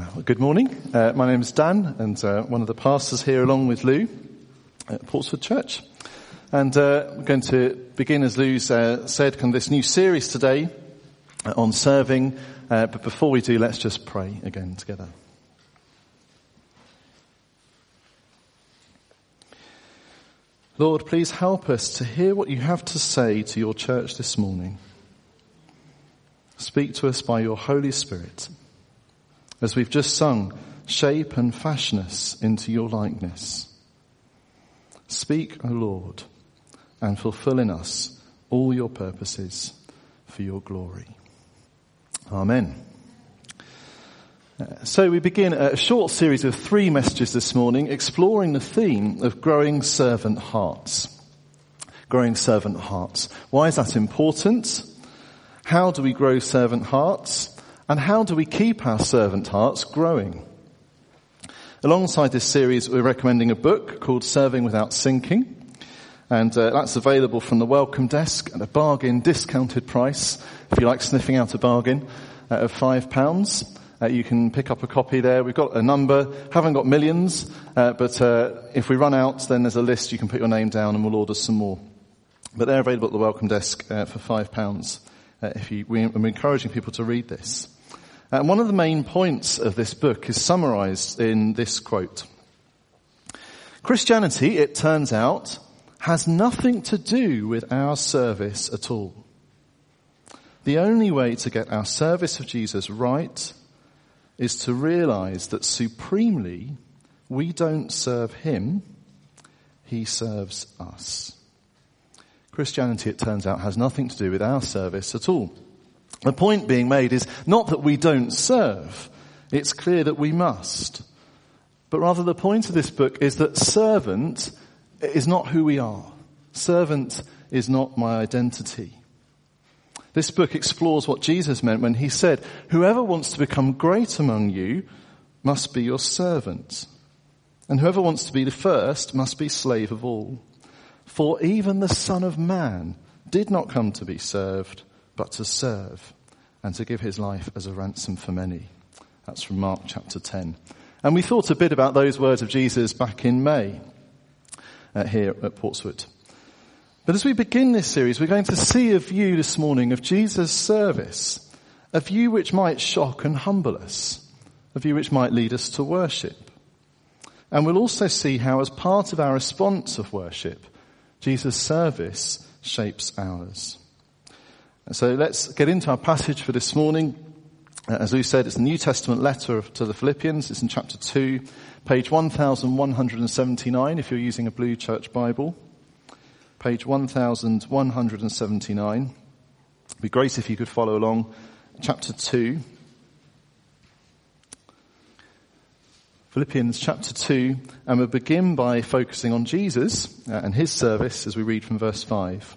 Well, good morning. Uh, my name is Dan, and uh, one of the pastors here, along with Lou, at Portswood Church. And uh, we're going to begin, as Lou uh, said, kind of this new series today uh, on serving. Uh, but before we do, let's just pray again together. Lord, please help us to hear what you have to say to your church this morning. Speak to us by your Holy Spirit. As we've just sung, shape and fashion us into your likeness. Speak, O Lord, and fulfill in us all your purposes for your glory. Amen. Uh, so we begin a short series of three messages this morning exploring the theme of growing servant hearts. Growing servant hearts. Why is that important? How do we grow servant hearts? And how do we keep our servant hearts growing? Alongside this series, we're recommending a book called Serving Without Sinking. And uh, that's available from the welcome desk at a bargain discounted price. If you like sniffing out a bargain uh, of five pounds, uh, you can pick up a copy there. We've got a number, haven't got millions, uh, but uh, if we run out, then there's a list. You can put your name down, and we'll order some more. But they're available at the welcome desk uh, for five pounds. if you, we, we're encouraging people to read this. And one of the main points of this book is summarized in this quote. Christianity, it turns out, has nothing to do with our service at all. The only way to get our service of Jesus right is to realize that supremely we don't serve Him, He serves us. Christianity, it turns out, has nothing to do with our service at all. The point being made is not that we don't serve. It's clear that we must. But rather the point of this book is that servant is not who we are. Servant is not my identity. This book explores what Jesus meant when he said, whoever wants to become great among you must be your servant. And whoever wants to be the first must be slave of all. For even the son of man did not come to be served, but to serve and to give his life as a ransom for many. That's from Mark chapter 10. And we thought a bit about those words of Jesus back in May uh, here at Portswood. But as we begin this series, we're going to see a view this morning of Jesus' service, a view which might shock and humble us, a view which might lead us to worship. And we'll also see how as part of our response of worship, Jesus' service shapes ours. So let's get into our passage for this morning. Uh, as Lou said, it's the New Testament letter to the Philippians. It's in chapter 2, page 1179 if you're using a blue church Bible. Page 1179. It'd be great if you could follow along. Chapter 2. Philippians chapter 2, and we'll begin by focusing on Jesus uh, and his service as we read from verse 5.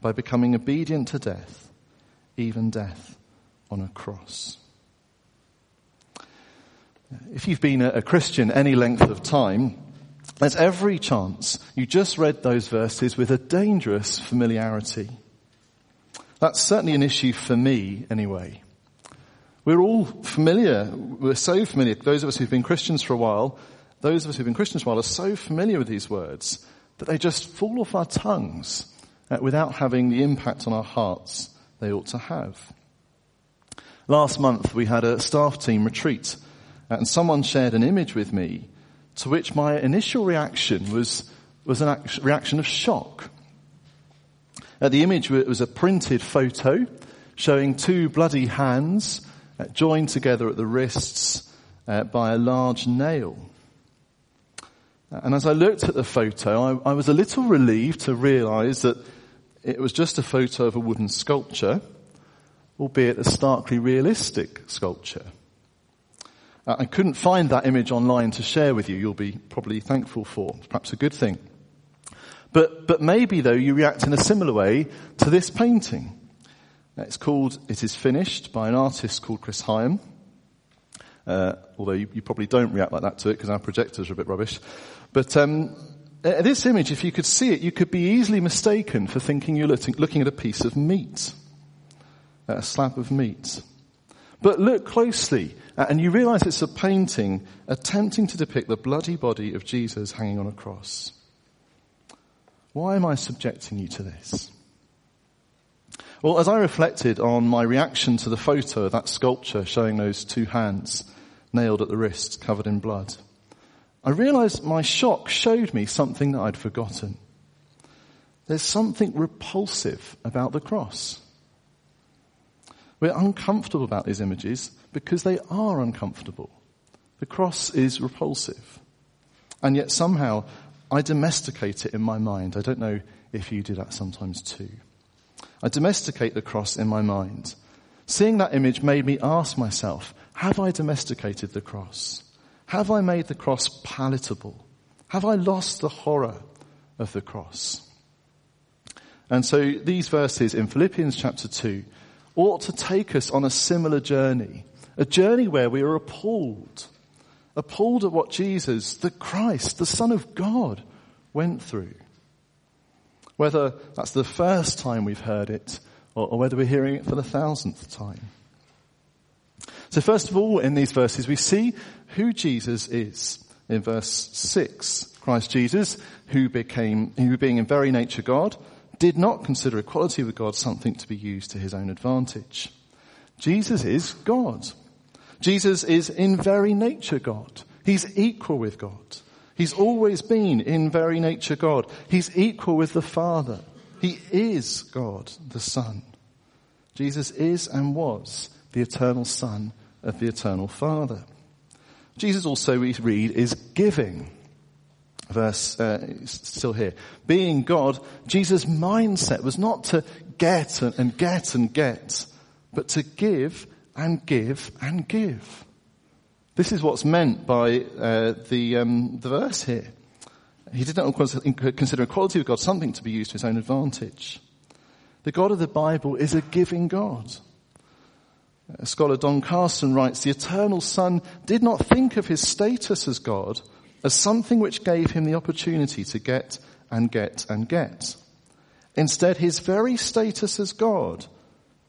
by becoming obedient to death, even death on a cross. If you've been a Christian any length of time, there's every chance you just read those verses with a dangerous familiarity. That's certainly an issue for me anyway. We're all familiar, we're so familiar, those of us who've been Christians for a while, those of us who've been Christians for a while are so familiar with these words that they just fall off our tongues uh, without having the impact on our hearts they ought to have. Last month we had a staff team retreat uh, and someone shared an image with me to which my initial reaction was, was an act- reaction of shock. Uh, the image was a printed photo showing two bloody hands uh, joined together at the wrists uh, by a large nail. And as I looked at the photo, I, I was a little relieved to realize that it was just a photo of a wooden sculpture, albeit a starkly realistic sculpture. I couldn't find that image online to share with you. You'll be probably thankful for. It's perhaps a good thing. But, but maybe though you react in a similar way to this painting. It's called It Is Finished by an artist called Chris Hyam. Uh, although you, you, probably don't react like that to it because our projectors are a bit rubbish. But um, this image, if you could see it, you could be easily mistaken for thinking you're looking at a piece of meat, a slab of meat. But look closely, uh, and you realize it's a painting attempting to depict the bloody body of Jesus hanging on a cross. Why am I subjecting you to this? Well, as I reflected on my reaction to the photo of that sculpture showing those two hands nailed at the wrists covered in blood, I realized my shock showed me something that I'd forgotten. There's something repulsive about the cross. We're uncomfortable about these images because they are uncomfortable. The cross is repulsive. And yet somehow I domesticate it in my mind. I don't know if you do that sometimes too. I domesticate the cross in my mind. Seeing that image made me ask myself, have I domesticated the cross? Have I made the cross palatable? Have I lost the horror of the cross? And so these verses in Philippians chapter 2 ought to take us on a similar journey. A journey where we are appalled. Appalled at what Jesus, the Christ, the Son of God, went through. Whether that's the first time we've heard it, or, or whether we're hearing it for the thousandth time. So first of all, in these verses, we see who Jesus is. In verse 6, Christ Jesus, who became, who being in very nature God, did not consider equality with God something to be used to his own advantage. Jesus is God. Jesus is in very nature God. He's equal with God. He's always been in very nature God. He's equal with the Father. He is God, the Son. Jesus is and was the eternal Son of the eternal Father. Jesus also, we read, is giving verse, uh, still here. Being God, Jesus' mindset was not to get and, and get and get, but to give and give and give. This is what's meant by uh, the, um, the verse here. He did not consider equality with God something to be used to his own advantage. The God of the Bible is a giving God. Scholar Don Carson writes, the eternal Son did not think of his status as God as something which gave him the opportunity to get and get and get. Instead, his very status as God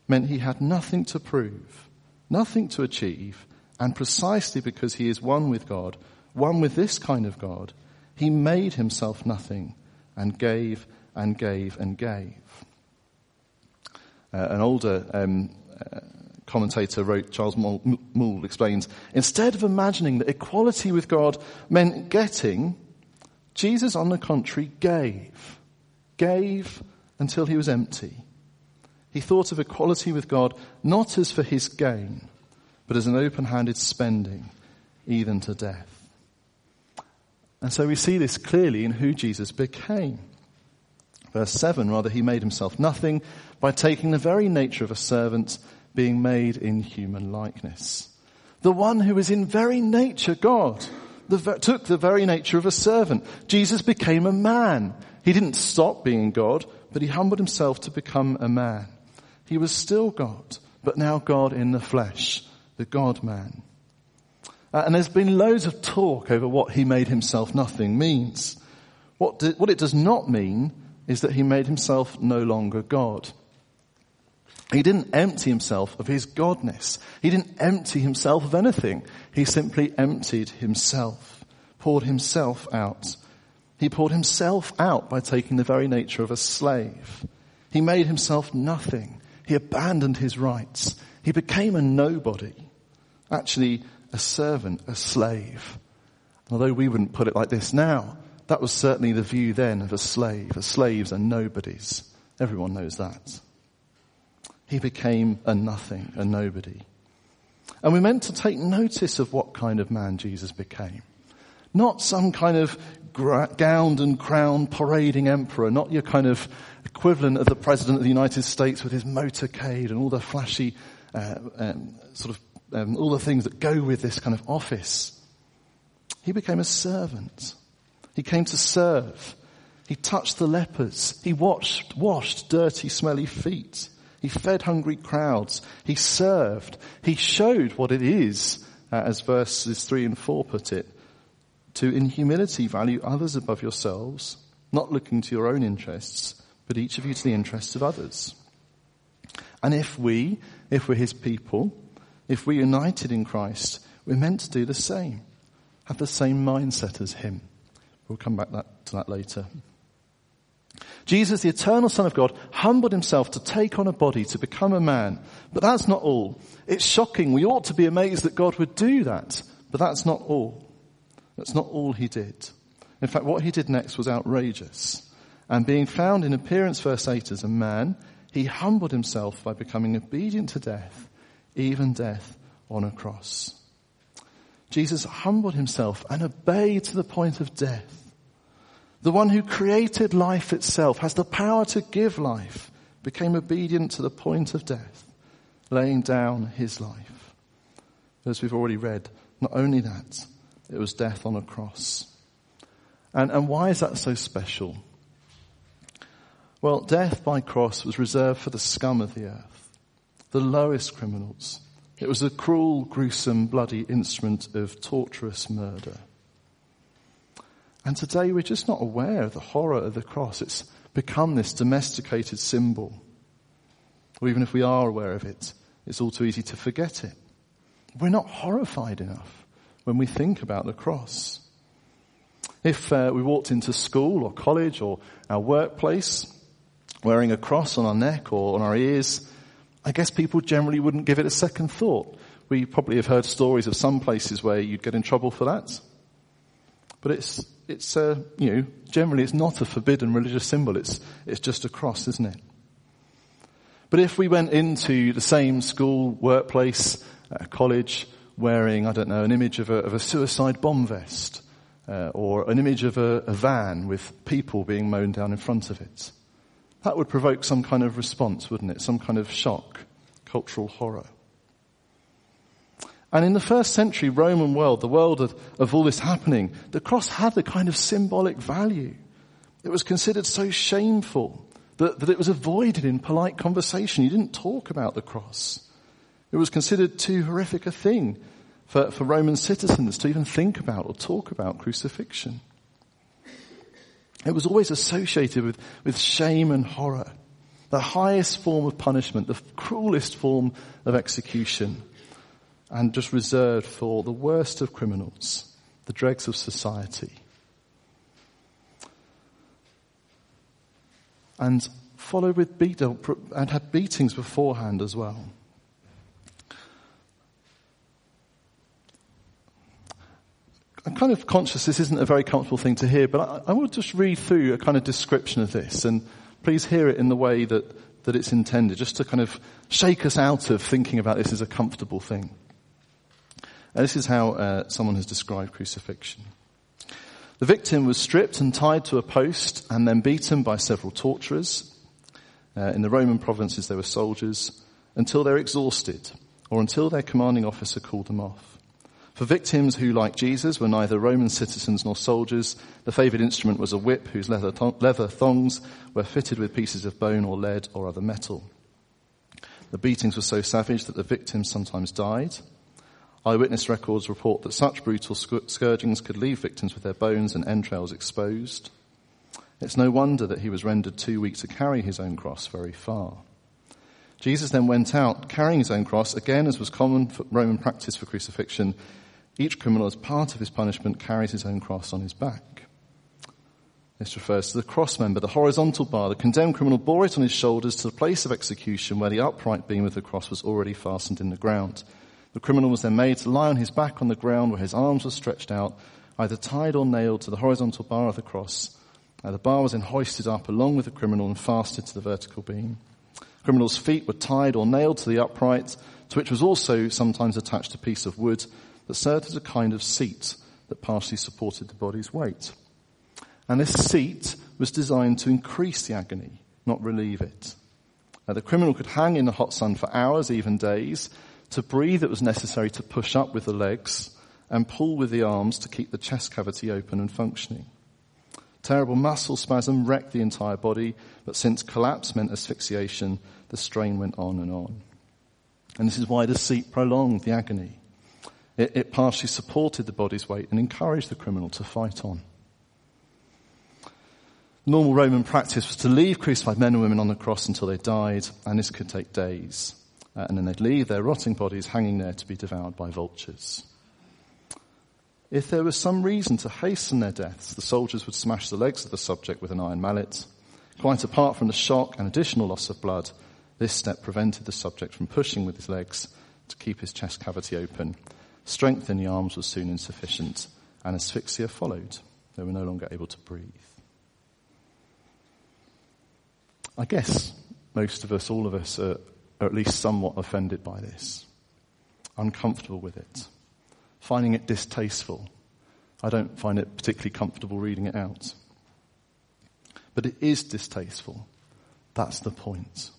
meant he had nothing to prove, nothing to achieve, and precisely because he is one with God, one with this kind of God, he made himself nothing and gave and gave and gave. Uh, an older um, uh, commentator wrote, Charles Moule explains, instead of imagining that equality with God meant getting, Jesus on the contrary gave. Gave until he was empty. He thought of equality with God not as for his gain, but as an open-handed spending, even to death. And so we see this clearly in who Jesus became. Verse 7, rather, he made himself nothing by taking the very nature of a servant being made in human likeness. The one who is in very nature God the, took the very nature of a servant. Jesus became a man. He didn't stop being God, but he humbled himself to become a man. He was still God, but now God in the flesh, the God man. Uh, and there's been loads of talk over what he made himself nothing means. What, do, what it does not mean is that he made himself no longer God. He didn't empty himself of his godness. He didn't empty himself of anything. He simply emptied himself, poured himself out. He poured himself out by taking the very nature of a slave. He made himself nothing. He abandoned his rights. He became a nobody. Actually, a servant, a slave. Although we wouldn't put it like this now, that was certainly the view then of a slave. A slaves are nobodies. Everyone knows that. He became a nothing, a nobody. And we're meant to take notice of what kind of man Jesus became. Not some kind of gowned and crowned parading emperor, not your kind of equivalent of the president of the United States with his motorcade and all the flashy uh, um, sort of um, all the things that go with this kind of office. He became a servant. He came to serve. He touched the lepers. He washed, washed dirty, smelly feet. He fed hungry crowds. He served. He showed what it is, uh, as verses 3 and 4 put it, to in humility value others above yourselves, not looking to your own interests, but each of you to the interests of others. And if we, if we're his people, if we're united in Christ, we're meant to do the same. Have the same mindset as him. We'll come back that, to that later. Jesus, the eternal Son of God, humbled himself to take on a body, to become a man. But that's not all. It's shocking. We ought to be amazed that God would do that. But that's not all. That's not all he did. In fact, what he did next was outrageous. And being found in appearance, verse 8, as a man, he humbled himself by becoming obedient to death, even death on a cross. Jesus humbled himself and obeyed to the point of death. The one who created life itself has the power to give life, became obedient to the point of death, laying down his life. As we've already read, not only that, it was death on a cross. And, and why is that so special? Well, death by cross was reserved for the scum of the earth, the lowest criminals. It was a cruel, gruesome, bloody instrument of torturous murder. And today we're just not aware of the horror of the cross. It's become this domesticated symbol. Or even if we are aware of it, it's all too easy to forget it. We're not horrified enough when we think about the cross. If uh, we walked into school or college or our workplace wearing a cross on our neck or on our ears, I guess people generally wouldn't give it a second thought. We probably have heard stories of some places where you'd get in trouble for that. But it's it's uh, you know generally it's not a forbidden religious symbol. It's it's just a cross, isn't it? But if we went into the same school, workplace, uh, college, wearing I don't know an image of a, of a suicide bomb vest, uh, or an image of a, a van with people being mown down in front of it, that would provoke some kind of response, wouldn't it? Some kind of shock, cultural horror. And in the first century Roman world, the world of, of, all this happening, the cross had a kind of symbolic value. It was considered so shameful that, that it was avoided in polite conversation. You didn't talk about the cross. It was considered too horrific a thing for, for Roman citizens to even think about or talk about crucifixion. It was always associated with, with shame and horror. The highest form of punishment, the cruelest form of execution and just reserved for the worst of criminals, the dregs of society. And followed with beat, uh, and had beatings beforehand as well. I'm kind of conscious this isn't a very comfortable thing to hear, but I, I will just read through a kind of description of this, and please hear it in the way that, that it's intended, just to kind of shake us out of thinking about this as a comfortable thing. And this is how uh, someone has described crucifixion. The victim was stripped and tied to a post and then beaten by several torturers. Uh, in the Roman provinces, there were soldiers until they're exhausted or until their commanding officer called them off. For victims who, like Jesus, were neither Roman citizens nor soldiers, the favoured instrument was a whip whose leather, th- leather thongs were fitted with pieces of bone or lead or other metal. The beatings were so savage that the victims sometimes died Eyewitness records report that such brutal scourgings could leave victims with their bones and entrails exposed. It's no wonder that he was rendered too weak to carry his own cross very far. Jesus then went out carrying his own cross, again as was common Roman practice for crucifixion. Each criminal, as part of his punishment, carries his own cross on his back. This refers to the cross member, the horizontal bar. The condemned criminal bore it on his shoulders to the place of execution where the upright beam of the cross was already fastened in the ground. The criminal was then made to lie on his back on the ground where his arms were stretched out, either tied or nailed to the horizontal bar of the cross. Now, the bar was then hoisted up along with the criminal and fastened to the vertical beam. The criminal's feet were tied or nailed to the upright, to which was also sometimes attached a piece of wood that served as a kind of seat that partially supported the body's weight. And this seat was designed to increase the agony, not relieve it. Now, the criminal could hang in the hot sun for hours, even days, To breathe, it was necessary to push up with the legs and pull with the arms to keep the chest cavity open and functioning. Terrible muscle spasm wrecked the entire body, but since collapse meant asphyxiation, the strain went on and on. And this is why the seat prolonged the agony. It, it partially supported the body's weight and encouraged the criminal to fight on. Normal Roman practice was to leave crucified men and women on the cross until they died, and this could take days. Uh, and then they'd leave their rotting bodies hanging there to be devoured by vultures. If there was some reason to hasten their deaths, the soldiers would smash the legs of the subject with an iron mallet. Quite apart from the shock and additional loss of blood, this step prevented the subject from pushing with his legs to keep his chest cavity open. Strength in the arms was soon insufficient, and asphyxia followed. They were no longer able to breathe. I guess most of us, all of us, are, are at least somewhat offended by this, uncomfortable with it finding it distasteful. I don't find it particularly comfortable reading it out. But it is distasteful. That's the point.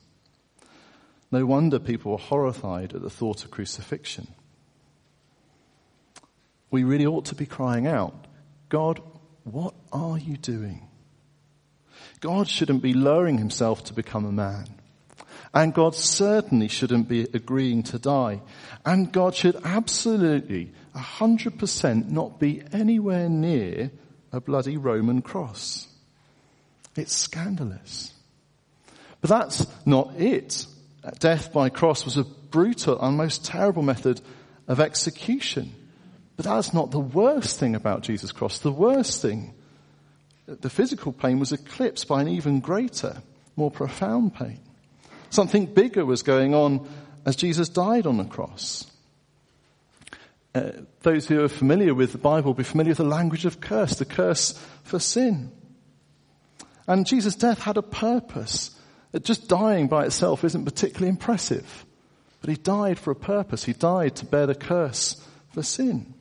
No wonder people were horrified at the thought of crucifixion. We really ought to be crying out, God, what are you doing? God shouldn't be lowering himself to become a man. And God certainly shouldn't be agreeing to die. And God should absolutely 100% not be anywhere near a bloody Roman cross. It's scandalous. But that's not it. Death by cross was a brutal and most terrible method of execution. But that's not the worst thing about Jesus' cross. The worst thing, the physical pain was eclipsed by an even greater, more profound pain. Something bigger was going on as Jesus died on the cross. Uh, those who are familiar with the Bible will be familiar with the language of curse, the curse for sin. And Jesus' death had a purpose. Just dying by itself isn't particularly impressive. But he died for a purpose. He died to bear the curse for sin.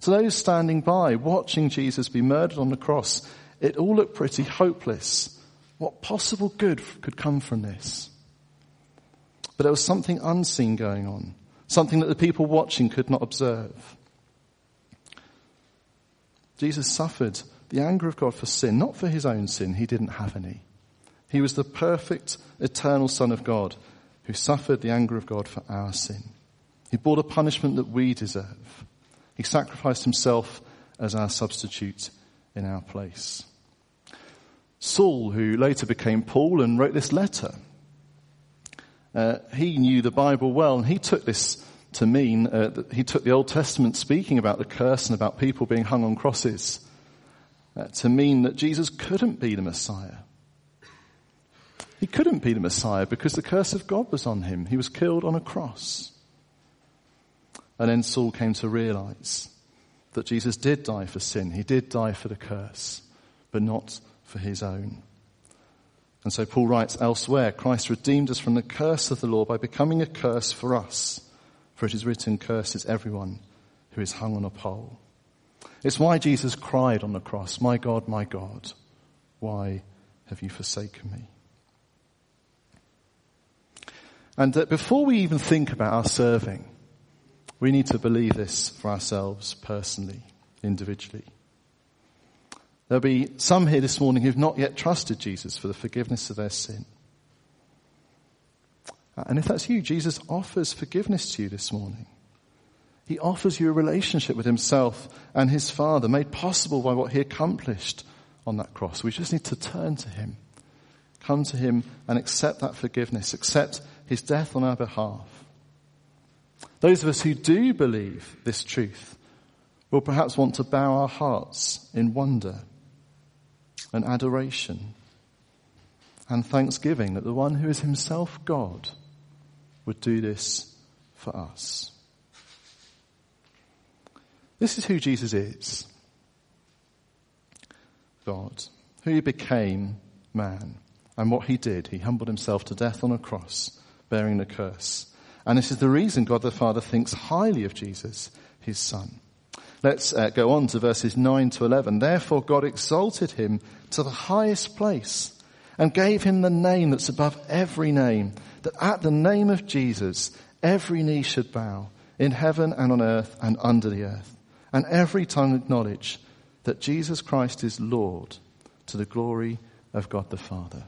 So those standing by, watching Jesus be murdered on the cross, it all looked pretty hopeless. What possible good could come from this? But there was something unseen going on something that the people watching could not observe. Jesus suffered the anger of God for sin, not for his own sin, he didn't have any. He was the perfect, eternal Son of God who suffered the anger of God for our sin. He bore the punishment that we deserve. He sacrificed himself as our substitute in our place. Saul, who later became Paul and wrote this letter, uh, he knew the Bible well, and he took this to mean uh, that he took the Old Testament speaking about the curse and about people being hung on crosses uh, to mean that Jesus couldn't be the Messiah. He couldn't be the Messiah because the curse of God was on him. He was killed on a cross. And then Saul came to realize that Jesus did die for sin. He did die for the curse, but not for his own. And so Paul writes elsewhere, Christ redeemed us from the curse of the law by becoming a curse for us. For it is written, curses everyone who is hung on a pole. It's why Jesus cried on the cross, My God, my God, why have you forsaken me? And before we even think about our serving, we need to believe this for ourselves personally, individually. There'll be some here this morning who've not yet trusted Jesus for the forgiveness of their sin. Uh, and if that's you, Jesus offers forgiveness to you this morning. He offers you a relationship with himself and his Father made possible by what he accomplished on that cross. We just need to turn to him, come to him and accept that forgiveness, accept his death on our behalf. Those of us who do believe this truth will perhaps want to bow our hearts in wonder and adoration and thanksgiving that the one who is himself God would do this for us. This is who Jesus is. God, who became man and what he did. He humbled himself to death on a cross, bearing the curse. And this is the reason God the Father thinks highly of Jesus, his son. Let's uh, go on to verses 9 to 11. Therefore God exalted him to the highest place and gave him the name that's above every name, that at the name of Jesus, every knee should bow in heaven and on earth and under the earth, and every tongue acknowledge that Jesus Christ is Lord to the glory of God the Father.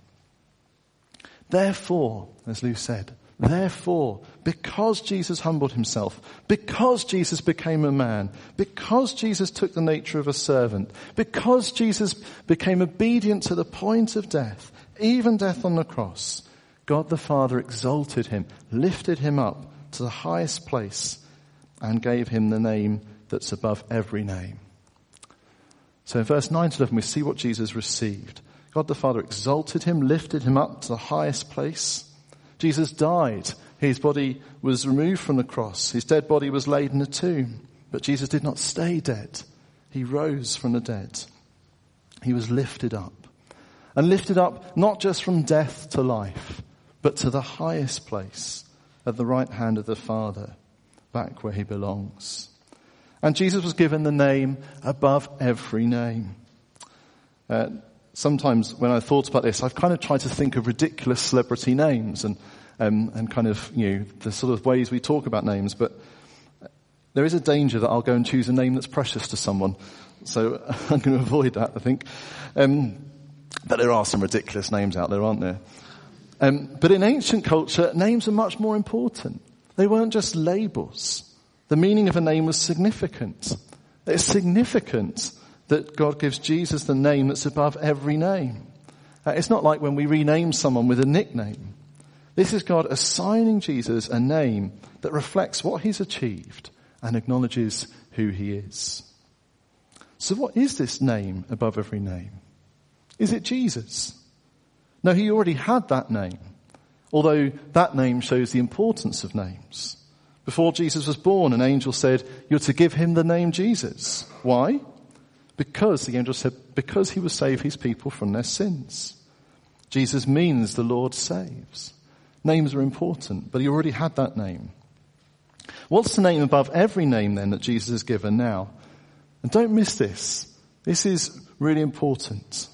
Therefore, as Lou said, Therefore, because Jesus humbled himself, because Jesus became a man, because Jesus took the nature of a servant, because Jesus became obedient to the point of death, even death on the cross, God the Father exalted him, lifted him up to the highest place, and gave him the name that's above every name. So in verse 9 to 11, we see what Jesus received. God the Father exalted him, lifted him up to the highest place, Jesus died. His body was removed from the cross. His dead body was laid in a tomb. But Jesus did not stay dead. He rose from the dead. He was lifted up. And lifted up not just from death to life, but to the highest place at the right hand of the Father, back where he belongs. And Jesus was given the name above every name. Uh, sometimes when I thought about this, I've kind of tried to think of ridiculous celebrity names and, um, and kind of, you know, the sort of ways we talk about names, but there is a danger that I'll go and choose a name that's precious to someone. So I'm going to avoid that, I think. Um, but there are some ridiculous names out there, aren't there? Um, but in ancient culture, names are much more important. They weren't just labels. The meaning of a name was significant. It's significant that God gives Jesus the name that's above every name. Uh, it's not like when we rename someone with a nickname. This is God assigning Jesus a name that reflects what he's achieved and acknowledges who he is. So what is this name above every name? Is it Jesus? No, he already had that name. Although that name shows the importance of names. Before Jesus was born, an angel said, you're to give him the name Jesus. Why? Because, the angel said, because he will save his people from their sins. Jesus means the Lord saves. Names are important, but he already had that name. What's the name above every name then that Jesus has given now? And don't miss this. This is really important.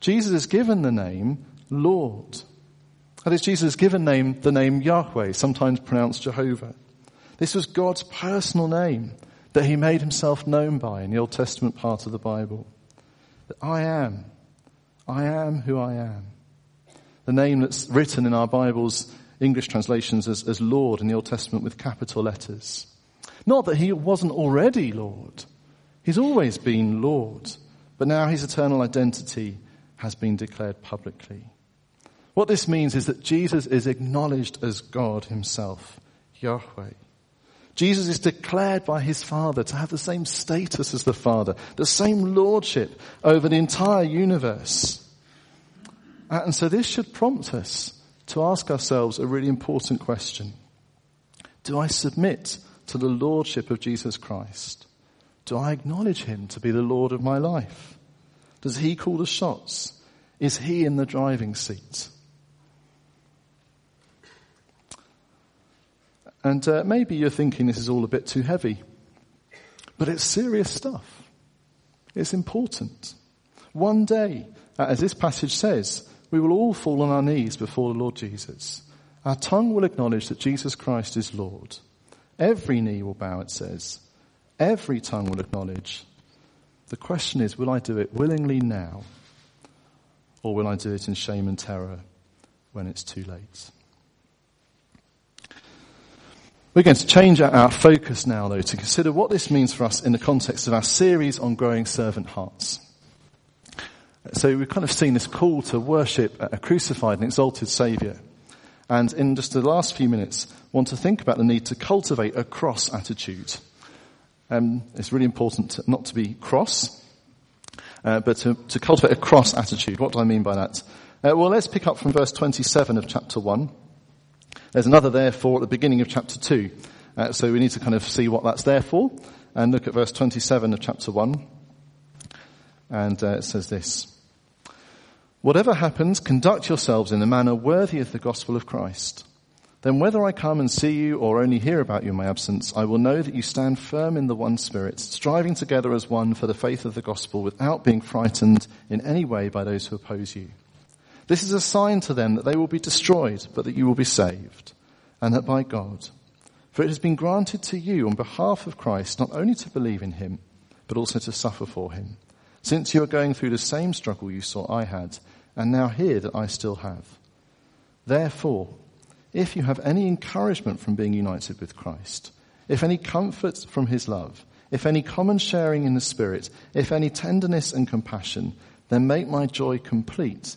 Jesus has given the name Lord. That is, Jesus given name, the name Yahweh, sometimes pronounced Jehovah. This was God's personal name that he made himself known by in the Old Testament part of the Bible. That I am. I am who I am. The name that's written in our Bible's English translations as, as Lord in the Old Testament with capital letters. Not that he wasn't already Lord. He's always been Lord. But now his eternal identity has been declared publicly. What this means is that Jesus is acknowledged as God himself, Yahweh. Jesus is declared by his Father to have the same status as the Father, the same lordship over the entire universe. Uh, and so this should prompt us to ask ourselves a really important question. Do I submit to the lordship of Jesus Christ? Do I acknowledge him to be the Lord of my life? Does he call the shots? Is he in the driving seat? And uh, maybe you're thinking this is all a bit too heavy. But it's serious stuff. It's important. One day, uh, as this passage says, we will all fall on our knees before the Lord Jesus. Our tongue will acknowledge that Jesus Christ is Lord. Every knee will bow, it says. Every tongue will acknowledge. The question is, will I do it willingly now? Or will I do it in shame and terror when it's too late? We're going to change our focus now, though, to consider what this means for us in the context of our series on growing servant hearts. So we've kind of seen this call to worship a crucified and exalted Saviour. And in just the last few minutes, want to think about the need to cultivate a cross attitude. Um, it's really important to, not to be cross, uh, but to, to, cultivate a cross attitude. What do I mean by that? Uh, well, let's pick up from verse 27 of chapter 1. There's another therefore at the beginning of chapter 2. Uh, so we need to kind of see what that's there for and look at verse 27 of chapter 1. And uh, it says this. Whatever happens, conduct yourselves in a manner worthy of the gospel of Christ. Then whether I come and see you or only hear about you in my absence, I will know that you stand firm in the one spirit, striving together as one for the faith of the gospel without being frightened in any way by those who oppose you. This is a sign to them that they will be destroyed, but that you will be saved, and that by God. For it has been granted to you on behalf of Christ not only to believe in him, but also to suffer for him, since you are going through the same struggle you saw I had, and now hear that I still have. Therefore, if you have any encouragement from being united with Christ, if any comfort from his love, if any common sharing in the Spirit, if any tenderness and compassion, then make my joy complete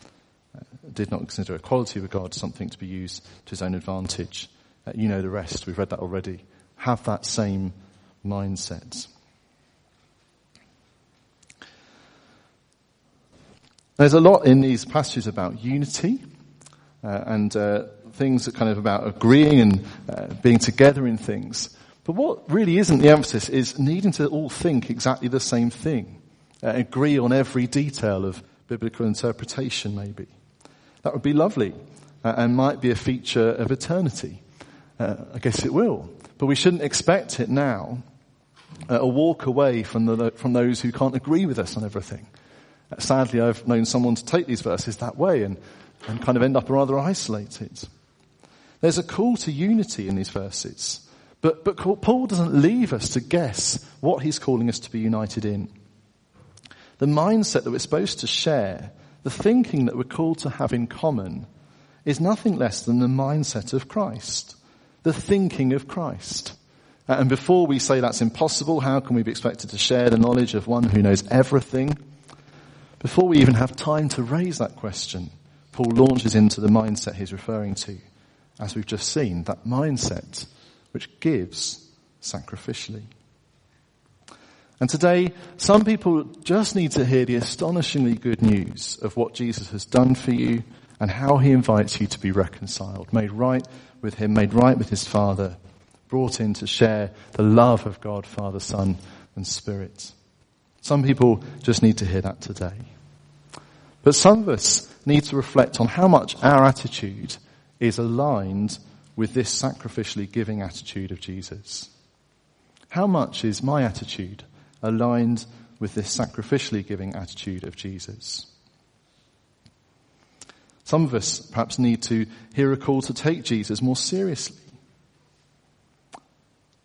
did not consider equality with God something to be used to his own advantage. Uh, you know the rest. We've read that already. Have that same mindset. There's a lot in these passages about unity uh, and uh, things that kind of about agreeing and uh, being together in things. But what really isn't the emphasis is needing to all think exactly the same thing, uh, agree on every detail of biblical interpretation, maybe. That would be lovely uh, and might be a feature of eternity. Uh, I guess it will. But we shouldn't expect it now, uh, a walk away from, the, from those who can't agree with us on everything. Uh, sadly, I've known someone to take these verses that way and, and kind of end up rather isolated. There's a call to unity in these verses. But, but Paul doesn't leave us to guess what he's calling us to be united in. The mindset that we're supposed to share the thinking that we're called to have in common is nothing less than the mindset of Christ. The thinking of Christ. Uh, and before we say that's impossible, how can we be expected to share the knowledge of one who knows everything? Before we even have time to raise that question, Paul launches into the mindset he's referring to, as we've just seen, that mindset which gives sacrificially. And today, some people just need to hear the astonishingly good news of what Jesus has done for you and how he invites you to be reconciled, made right with him, made right with his Father, brought in to share the love of God, Father, Son, and Spirit. Some people just need to hear that today. But some of us need to reflect on how much our attitude is aligned with this sacrificially giving attitude of Jesus. How much is my attitude aligned with this sacrificially giving attitude of Jesus. Some of us perhaps need to hear a call to take Jesus more seriously.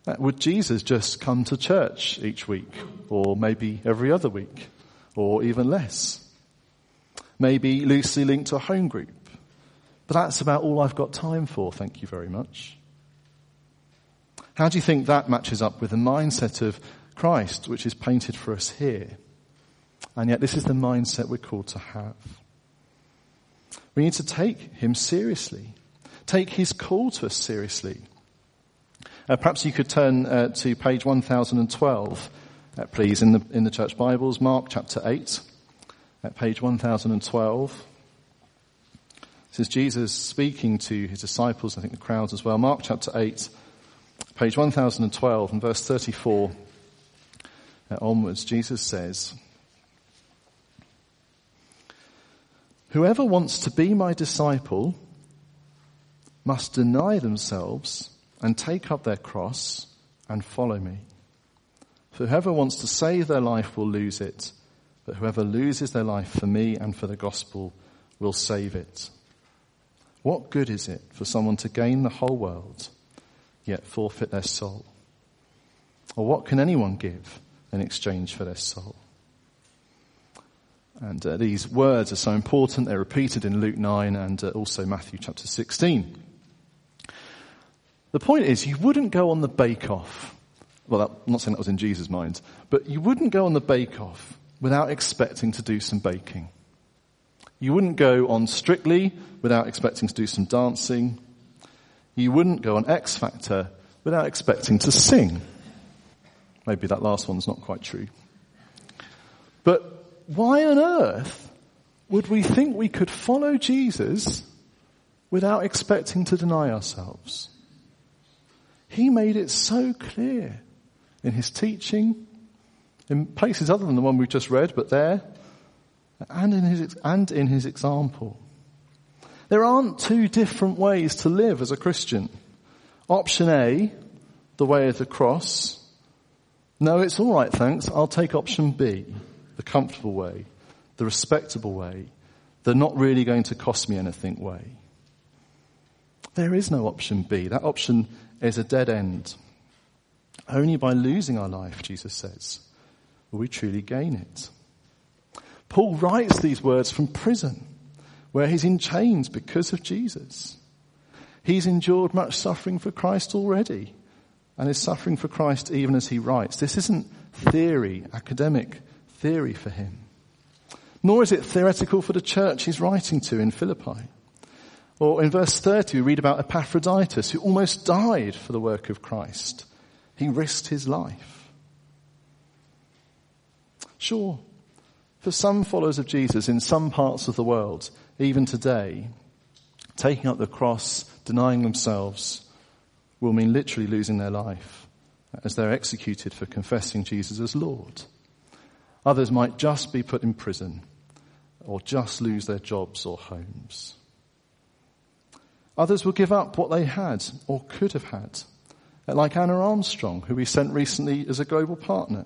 Uh, would Jesus just come to church each week, or maybe every other week, or even less? Maybe loosely linked to a home group. But that's about all I've got time for, thank you very much. How do you think that matches up with the mindset of Christ, which is painted for us here. And yet this is the mindset we're called to have. We need to take him seriously. Take his call to us seriously. Uh, perhaps you could turn uh, to page 1012, uh, please, in the, in the church Bibles, Mark chapter 8, at page 1012. This is Jesus speaking to his disciples, I think the crowds as well. Mark chapter 8, page 1012 and verse 34 Uh, onwards, Jesus says, Whoever wants to be my disciple must deny themselves and take up their cross and follow me. For whoever wants to save their life will lose it, but whoever loses their life for me and for the gospel will save it. What good is it for someone to gain the whole world, yet forfeit their soul? Or what can anyone give in exchange for their soul. And uh, these words are so important. They're repeated in Luke 9 and uh, also Matthew chapter 16. The point is, you wouldn't go on the bake-off. Well, that, I'm not saying that was in Jesus' mind, but you wouldn't go on the bake-off without expecting to do some baking. You wouldn't go on Strictly without expecting to do some dancing. You wouldn't go on X Factor without expecting to sing. Maybe that last one's not quite true. But why on earth would we think we could follow Jesus without expecting to deny ourselves? He made it so clear in his teaching, in places other than the one we've just read, but there, and in his, and in his example. There aren't two different ways to live as a Christian. Option A, the way of the cross. No, it's alright, thanks. I'll take option B, the comfortable way, the respectable way, the not really going to cost me anything way. There is no option B. That option is a dead end. Only by losing our life, Jesus says, will we truly gain it. Paul writes these words from prison, where he's in chains because of Jesus. He's endured much suffering for Christ already, and is suffering for Christ even as he writes. This isn't theory, academic theory for him. Nor is it theoretical for the church he's writing to in Philippi. Or in verse 30, we read about Epaphroditus, who almost died for the work of Christ. He risked his life. Sure, for some followers of Jesus in some parts of the world, even today, taking up the cross, denying themselves, will mean literally losing their life as they're executed for confessing Jesus as Lord. Others might just be put in prison or just lose their jobs or homes. Others will give up what they had or could have had, like Anna Armstrong, who we sent recently as a global partner,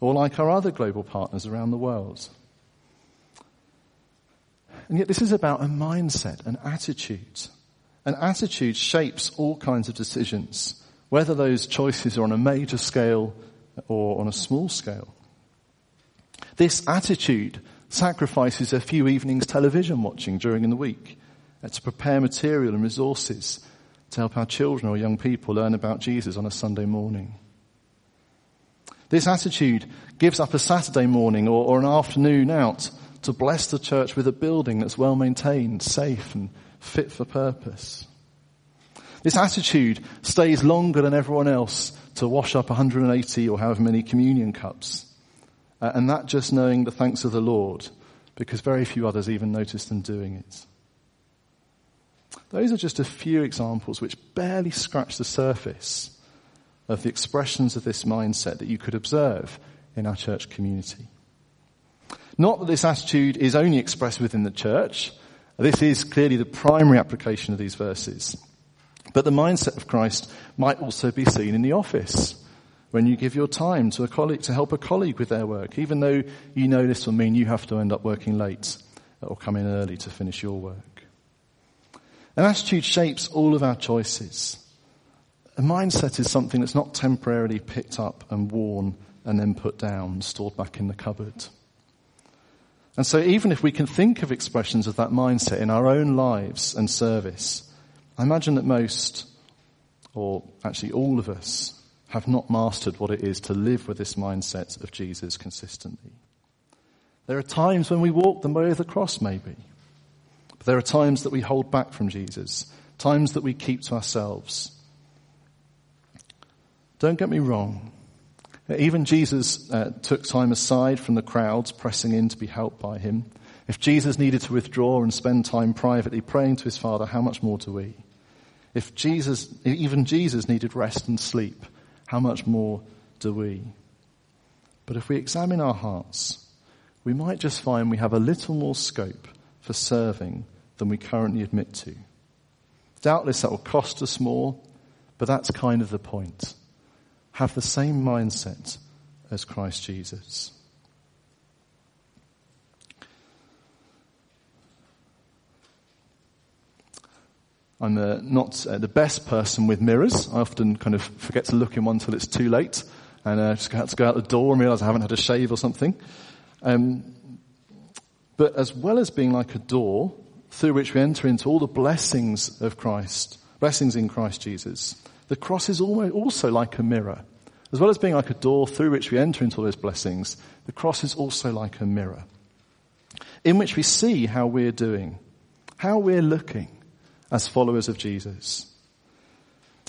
or like our other global partners around the world. And yet this is about a mindset, an attitude. An attitude shapes all kinds of decisions, whether those choices are on a major scale or on a small scale. This attitude sacrifices a few evenings television watching during the week uh, to prepare material and resources to help our children or young people learn about Jesus on a Sunday morning. This attitude gives up a Saturday morning or, or, an afternoon out to bless the church with a building that's well maintained, safe and fit for purpose. This attitude stays longer than everyone else to wash up 180 or however many communion cups. Uh, and that just knowing the thanks of the Lord because very few others even notice them doing it. Those are just a few examples which barely scratch the surface of the expressions of this mindset that you could observe in our church community. Not that this attitude is only expressed within the church. This is clearly the primary application of these verses. But the mindset of Christ might also be seen in the office when you give your time to a colleague to help a colleague with their work, even though you know this will mean you have to end up working late or come in early to finish your work. An attitude shapes all of our choices. A mindset is something that's not temporarily picked up and worn and then put down, stored back in the cupboard. And so even if we can think of expressions of that mindset in our own lives and service, I imagine that most, or actually all of us, have not mastered what it is to live with this mindset of Jesus consistently. There are times when we walk the way of the cross, maybe. But there are times that we hold back from Jesus, times that we keep to ourselves. Don't get me wrong. Even Jesus uh, took time aside from the crowds pressing in to be helped by him. If Jesus needed to withdraw and spend time privately praying to his Father, how much more do we? If Jesus, even Jesus needed rest and sleep, how much more do we? But if we examine our hearts, we might just find we have a little more scope for serving than we currently admit to. Doubtless that will cost us more, but that's kind of the point. Have the same mindset as Christ Jesus. I'm uh, not uh, the best person with mirrors. I often kind of forget to look in one until it's too late and uh, just have to go out the door and realize I haven't had a shave or something. Um, but as well as being like a door through which we enter into all the blessings of Christ, blessings in Christ Jesus, the cross is also like a mirror. As well as being like a door through which we enter into all those blessings, the cross is also like a mirror in which we see how we're doing, how we're looking as followers of Jesus.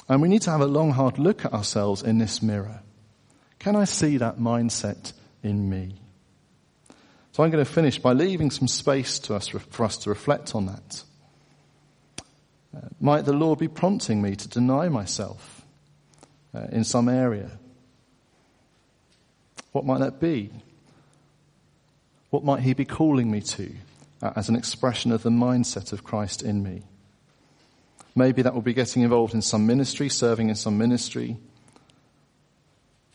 And we need to have a long, hard look at ourselves in this mirror. Can I see that mindset in me? So I'm going to finish by leaving some space to us for us to reflect on that. Uh, might the Lord be prompting me to deny myself uh, in some area. What might that be? What might he be calling me to uh, as an expression of the mindset of Christ in me? Maybe that will be getting involved in some ministry, serving in some ministry.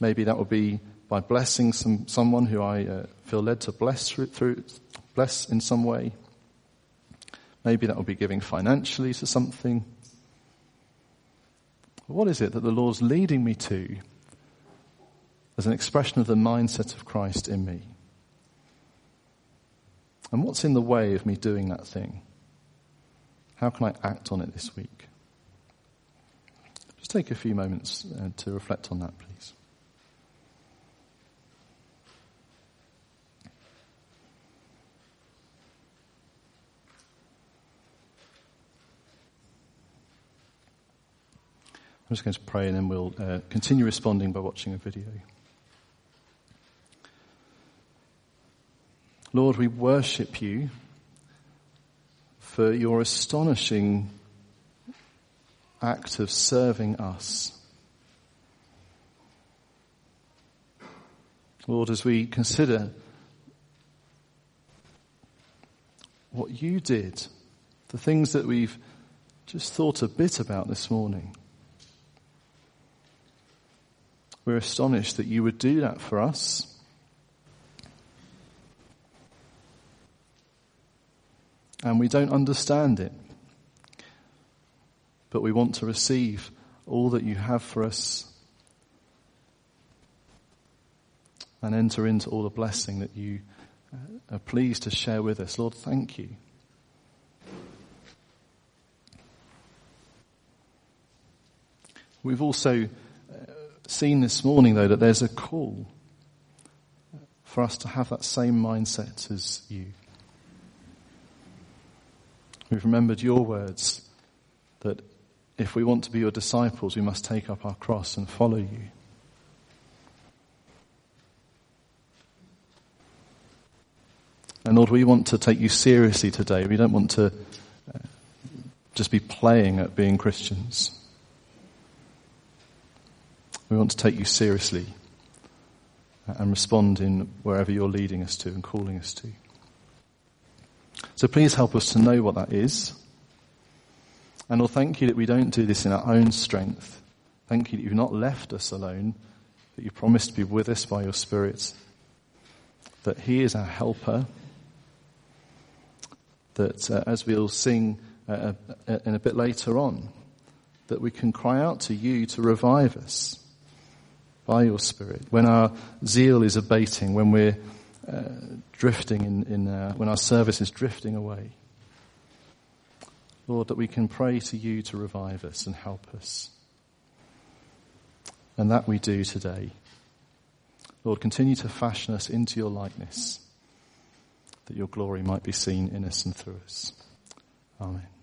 Maybe that will be by blessing some, someone who I uh, feel led to bless through, through, bless in some way. Maybe that will be giving financially to something. What is it that the Lord's leading me to as an expression of the mindset of Christ in me? And what's in the way of me doing that thing? How can I act on it this week? Just take a few moments uh, to reflect on that, please. I'm just going to pray and then we'll uh, continue responding by watching a video. Lord, we worship you for your astonishing act of serving us. Lord, as we consider what you did, the things that we've just thought a bit about this morning, we're astonished that you would do that for us. And we don't understand it. But we want to receive all that you have for us and enter into all the blessing that you uh, are pleased to share with us. Lord, thank you. We've also seen this morning, though, that there's a call for us to have that same mindset as you. We've remembered your words that if we want to be your disciples, we must take up our cross and follow you. And Lord, we want to take you seriously today. We don't want to uh, just be playing at being Christians. We want to take you seriously and respond in wherever you're leading us to and calling us to. So please help us to know what that is. And Lord, thank you that we don't do this in our own strength. Thank you that you've not left us alone, that you promised to be with us by your Spirit, that He is our helper, that uh, as we'll sing uh, uh, in a bit later on, that we can cry out to you to revive us by your Spirit, when our zeal is abating, when we're uh, drifting in, in uh, when our service is drifting away. Lord, that we can pray to you to revive us and help us. And that we do today. Lord, continue to fashion us into your likeness, that your glory might be seen in us and through us. Amen.